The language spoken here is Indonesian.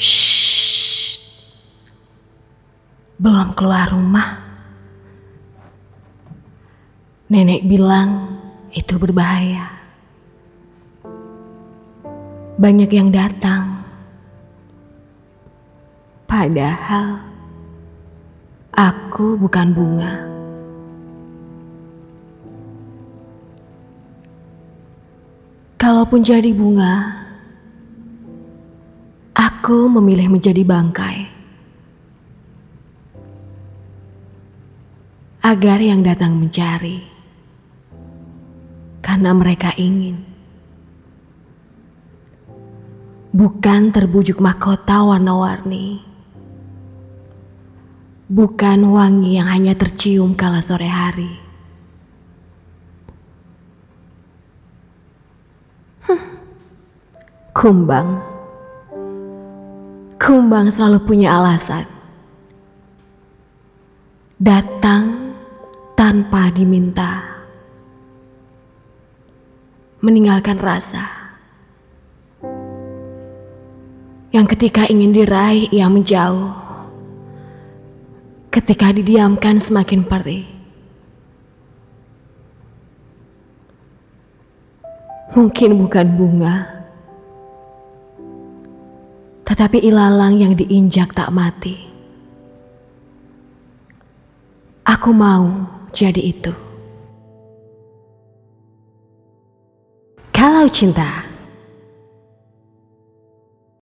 Shh. Belum keluar rumah. Nenek bilang itu berbahaya. Banyak yang datang. Padahal aku bukan bunga. Kalaupun jadi bunga, Aku memilih menjadi bangkai. Agar yang datang mencari. Karena mereka ingin. Bukan terbujuk mahkota warna-warni. Bukan wangi yang hanya tercium kala sore hari. Kumbang. Kumbang selalu punya alasan. Datang tanpa diminta. Meninggalkan rasa. Yang ketika ingin diraih ia menjauh. Ketika didiamkan semakin perih. Mungkin bukan bunga tetapi ilalang yang diinjak tak mati. Aku mau jadi itu. Kalau cinta